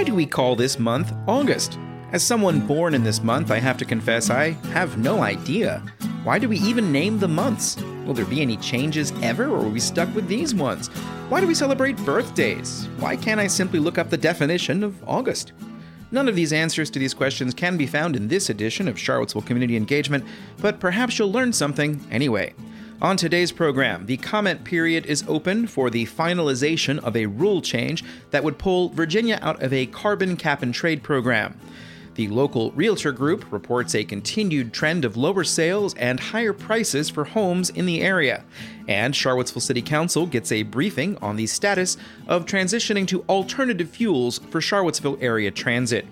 why do we call this month August? As someone born in this month, I have to confess I have no idea. Why do we even name the months? Will there be any changes ever, or are we stuck with these ones? Why do we celebrate birthdays? Why can't I simply look up the definition of August? None of these answers to these questions can be found in this edition of Charlottesville Community Engagement, but perhaps you'll learn something anyway. On today's program, the comment period is open for the finalization of a rule change that would pull Virginia out of a carbon cap and trade program. The local realtor group reports a continued trend of lower sales and higher prices for homes in the area. And Charlottesville City Council gets a briefing on the status of transitioning to alternative fuels for Charlottesville area transit.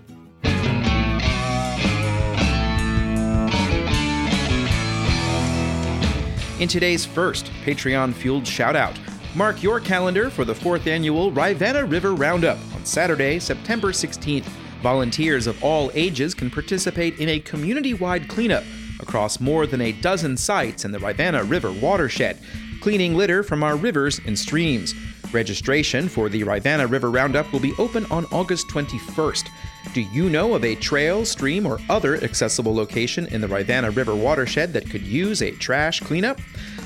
In today's first Patreon fueled shoutout, mark your calendar for the fourth annual Rivanna River Roundup on Saturday, September 16th Volunteers of all ages can participate in a community wide cleanup across more than a dozen sites in the Rivanna River watershed, cleaning litter from our rivers and streams. Registration for the Rivanna River Roundup will be open on August 21st. Do you know of a trail, stream, or other accessible location in the Rivanna River watershed that could use a trash cleanup?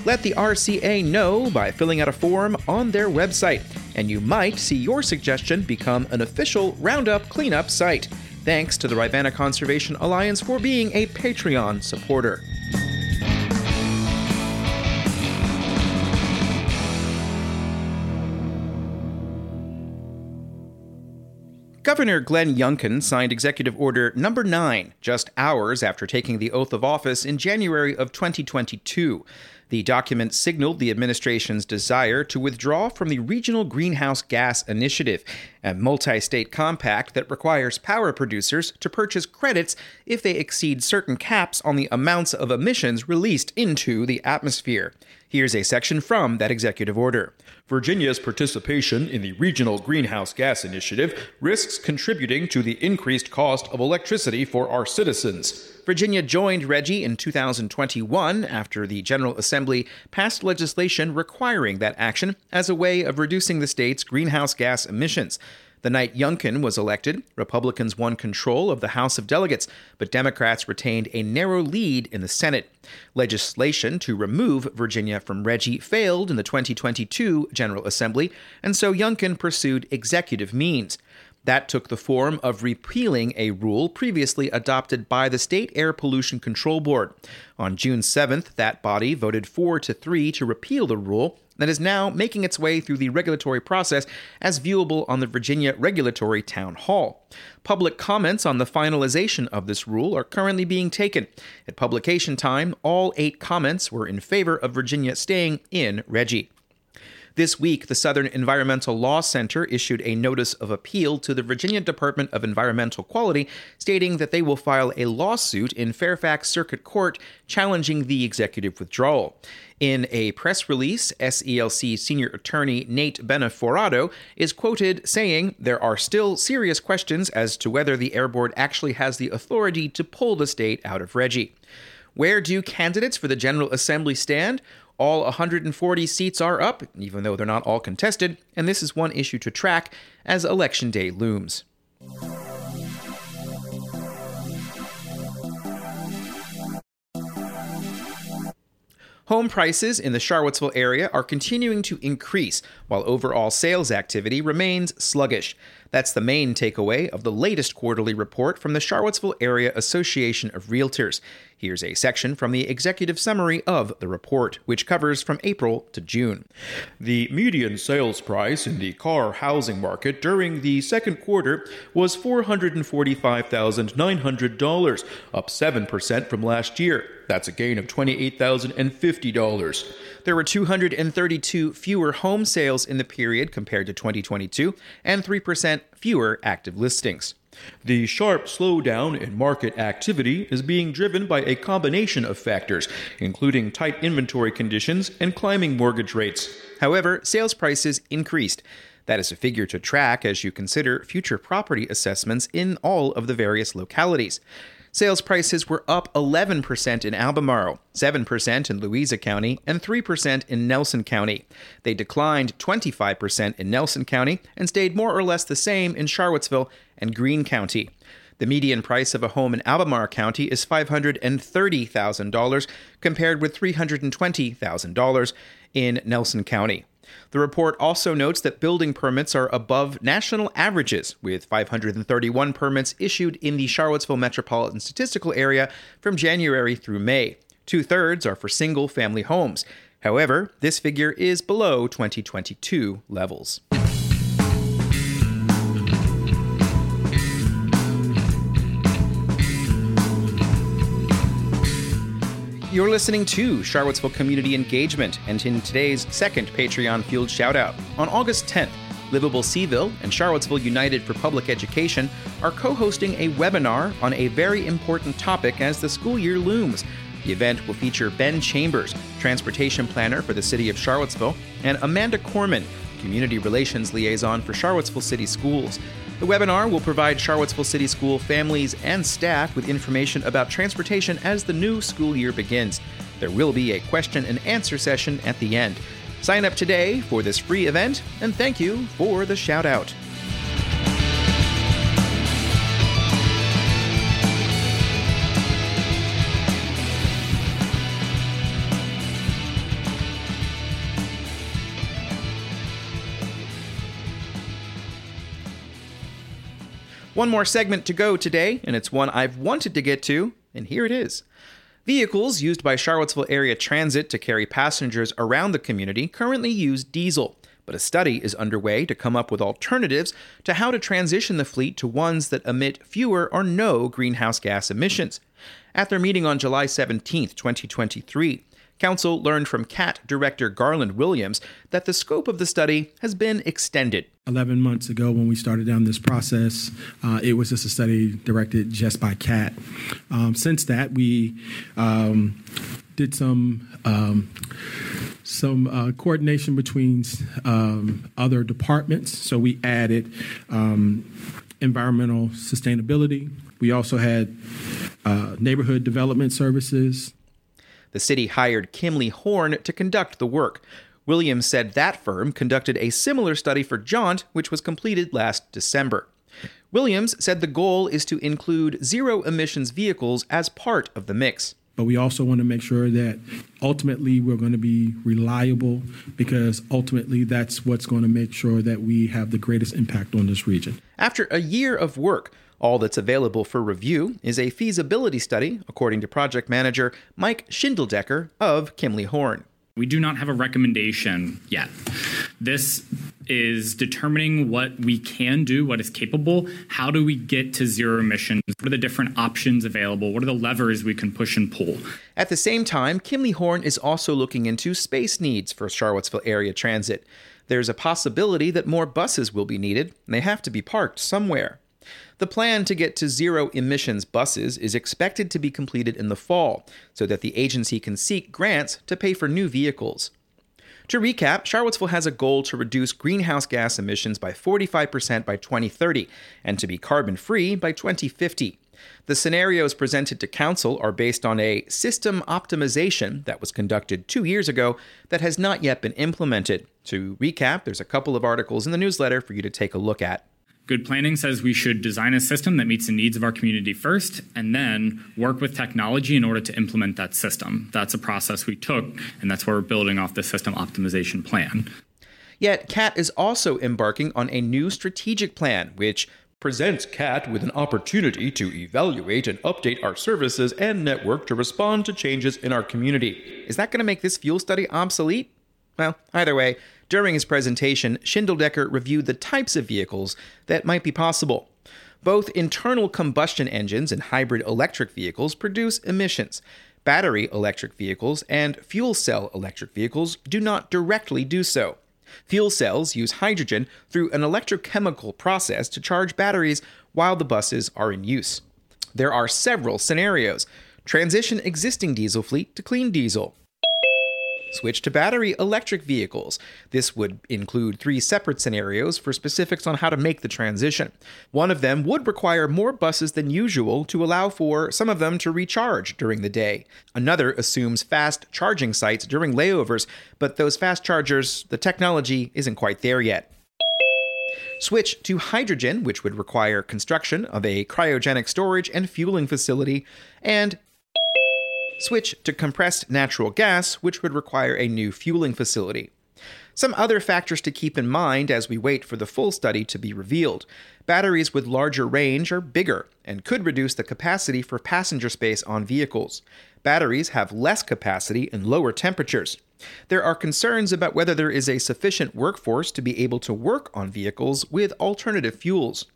Let the RCA know by filling out a form on their website, and you might see your suggestion become an official Roundup cleanup site. Thanks to the Rivanna Conservation Alliance for being a Patreon supporter. Governor Glenn Youngkin signed Executive Order Number 9 just hours after taking the oath of office in January of 2022. The document signaled the administration's desire to withdraw from the Regional Greenhouse Gas Initiative, a multi state compact that requires power producers to purchase credits if they exceed certain caps on the amounts of emissions released into the atmosphere. Here's a section from that executive order. Virginia's participation in the Regional Greenhouse Gas Initiative risks contributing to the increased cost of electricity for our citizens. Virginia joined RGGI in 2021 after the General Assembly passed legislation requiring that action as a way of reducing the state's greenhouse gas emissions. The night Youngkin was elected, Republicans won control of the House of Delegates, but Democrats retained a narrow lead in the Senate. Legislation to remove Virginia from RGGI failed in the 2022 General Assembly, and so Youngkin pursued executive means. That took the form of repealing a rule previously adopted by the State Air Pollution Control Board. On June 7th, that body voted 4 to 3 to repeal the rule that is now making its way through the regulatory process as viewable on the Virginia Regulatory Town Hall. Public comments on the finalization of this rule are currently being taken. At publication time, all eight comments were in favor of Virginia staying in RGGI. This week, the Southern Environmental Law Center issued a notice of appeal to the Virginia Department of Environmental Quality, stating that they will file a lawsuit in Fairfax Circuit Court challenging the executive withdrawal. In a press release, SELC senior attorney Nate Benforado is quoted saying there are still serious questions as to whether the Air Board actually has the authority to pull the state out of RGGI. Where do candidates for the General Assembly stand? All 140 seats are up, even though they're not all contested, and this is one issue to track as Election Day looms. Home prices in the Charlottesville area are continuing to increase, while overall sales activity remains sluggish. That's the main takeaway of the latest quarterly report from the Charlottesville Area Association of Realtors. Here's a section from the executive summary of the report, which covers from April to June. The median sales price in the CAAR housing market during the second quarter was $445,900, up 7% from last year. That's a gain of $28,050. There were 232 fewer home sales in the period compared to 2022 and 3% fewer active listings. The sharp slowdown in market activity is being driven by a combination of factors, including tight inventory conditions and climbing mortgage rates. However, sales prices increased. That is a figure to track as you consider future property assessments in all of the various localities. Sales prices were up 11% in Albemarle, 7% in Louisa County, and 3% in Nelson County. They declined 25% in Nelson County and stayed more or less the same in Charlottesville and Greene County. The median price of a home in Albemarle County is $530,000 compared with $320,000 in Nelson County. The report also notes that building permits are above national averages, with 531 permits issued in the Charlottesville Metropolitan Statistical Area from January through May. Two thirds are for single family homes. However, this figure is below 2022 levels. You're listening to Charlottesville Community Engagement, and in today's second Patreon Fueled Shoutout, on August 10th, Livable Cville and Charlottesville United for Public Education are co hosting a webinar on a very important topic as the school year looms. The event will feature Ben Chambers, transportation planner for the city of Charlottesville, and Amanda Korman, community relations liaison for Charlottesville City Schools. The webinar will provide Charlottesville City School families and staff with information about transportation as the new school year begins. There will be a question and answer session at the end. Sign up today for this free event, and thank you for the shout out. One more segment to go today, and it's one I've wanted to get to, and here it is. Vehicles used by Charlottesville Area Transit to carry passengers around the community currently use diesel, but a study is underway to come up with alternatives to how to transition the fleet to ones that emit fewer or no greenhouse gas emissions. At their meeting on July 17, 2023, Council learned from CAT Director Garland Williams that the scope of the study has been extended. 11 months ago, when we started down this process, uh, it was just a study directed just by CAT. Um, since that, we um, did some. Um, some uh, coordination between um, other departments. So we added um, environmental sustainability. We also had uh, neighborhood development services, the city hired Kimley Horn to conduct the work. Williams said that firm conducted a similar study for Jaunt, which was completed last December. Williams said the goal is to include zero emissions vehicles as part of the mix. But we also want to make sure that ultimately we're going to be reliable because ultimately that's what's going to make sure that we have the greatest impact on this region. After a year of work, all that's available for review is a feasibility study, according to project manager Mike Schindeldecker of Kimley Horn. We do not have a recommendation yet. This is determining what we can do, what is capable. How do we get to zero emissions? What are the different options available? What are the levers we can push and pull? At the same time, Kimley Horn is also looking into space needs for Charlottesville area transit. There's a possibility that more buses will be needed, and they have to be parked somewhere. The plan to get to zero emissions buses is expected to be completed in the fall so that the agency can seek grants to pay for new vehicles. To recap, Charlottesville has a goal to reduce greenhouse gas emissions by 45% by 2030 and to be carbon free by 2050. The scenarios presented to Council are based on a system optimization that was conducted two years ago that has not yet been implemented. To recap, there's a couple of articles in the newsletter for you to take a look at. Good planning says we should design a system that meets the needs of our community first and then work with technology in order to implement that system. That's a process we took, and that's where we're building off the system optimization plan. Yet, CAT is also embarking on a new strategic plan, which presents CAT with an opportunity to evaluate and update our services and network to respond to changes in our community. Is that going to make this fuel study obsolete? Well, either way, during his presentation, Schindeldecker reviewed the types of vehicles that might be possible. Both internal combustion engines and hybrid electric vehicles produce emissions. Battery electric vehicles and fuel cell electric vehicles do not directly do so. Fuel cells use hydrogen through an electrochemical process to charge batteries while the buses are in use. There are several scenarios. Transition existing diesel fleet to clean diesel. Switch to battery electric vehicles. This would include three separate scenarios for specifics on how to make the transition. One of them would require more buses than usual to allow for some of them to recharge during the day. Another assumes fast charging sites during layovers, but those fast chargers, the technology isn't quite there yet. Switch to hydrogen, which would require construction of a cryogenic storage and fueling facility, and switch to compressed natural gas, which would require a new fueling facility. Some other factors to keep in mind as we wait for the full study to be revealed. Batteries with larger range are bigger and could reduce the capacity for passenger space on vehicles. Batteries have less capacity in lower temperatures. There are concerns about whether there is a sufficient workforce to be able to work on vehicles with alternative fuels.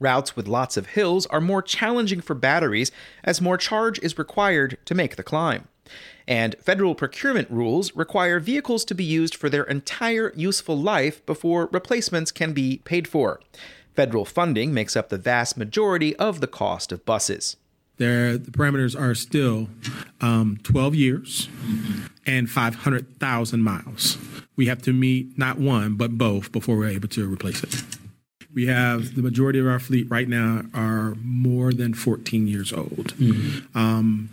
Routes with lots of hills are more challenging for batteries as more charge is required to make the climb. And federal procurement rules require vehicles to be used for their entire useful life before replacements can be paid for. Federal funding makes up the vast majority of the cost of buses. There, the parameters are still um, 12 years and 500,000 miles. We have to meet not one, but both before we're able to replace it. We have the majority of our fleet right now are more than 14 years old. Mm-hmm. Um,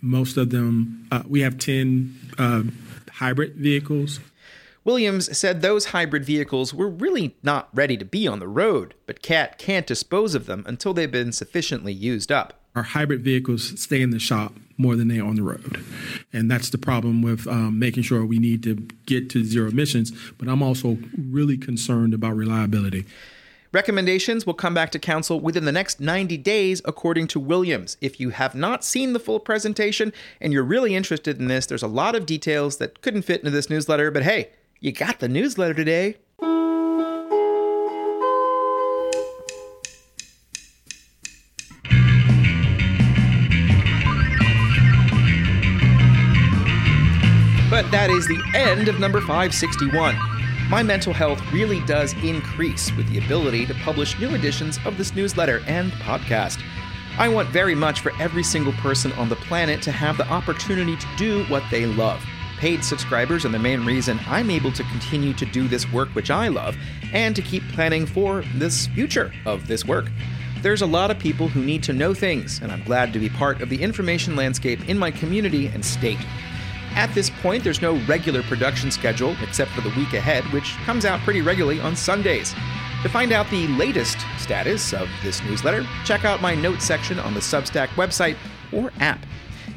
most of them, uh, we have 10 uh, hybrid vehicles. Williams said those hybrid vehicles were really not ready to be on the road, but CAT can't dispose of them until they've been sufficiently used up. Our hybrid vehicles stay in the shop more than they are on the road. And that's the problem with um, making sure we need to get to zero emissions. But I'm also really concerned about reliability. Recommendations will come back to Council within the next 90 days, according to Williams. If you have not seen the full presentation and you're really interested in this, there's a lot of details that couldn't fit into this newsletter, but hey, you got the newsletter today. But that is the end of number 561 my mental health really does increase with the ability to publish new editions of this newsletter and podcast. I want very much for every single person on the planet to have the opportunity to do what they love. Paid subscribers are the main reason I'm able to continue to do this work which I love and to keep planning for this future of this work. There's a lot of people who need to know things, and I'm glad to be part of the information landscape in my community and state. At this point, there's no regular production schedule except for the week ahead, which comes out pretty regularly on Sundays. To find out the latest status of this newsletter, check out my notes section on the Substack website or app.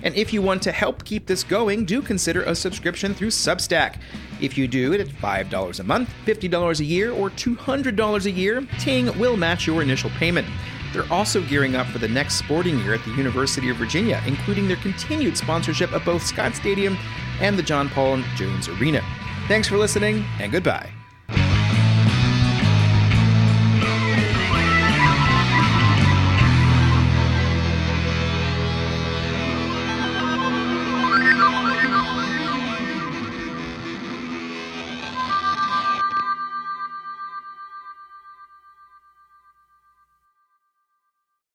And if you want to help keep this going, do consider a subscription through Substack. If you do it at $5 a month, $50 a year, or $200 a year, Ting will match your initial payment. They're also gearing up for the next sporting year at the University of Virginia, including their continued sponsorship of both Scott Stadium and the John Paul Jones Arena. Thanks for listening, and goodbye.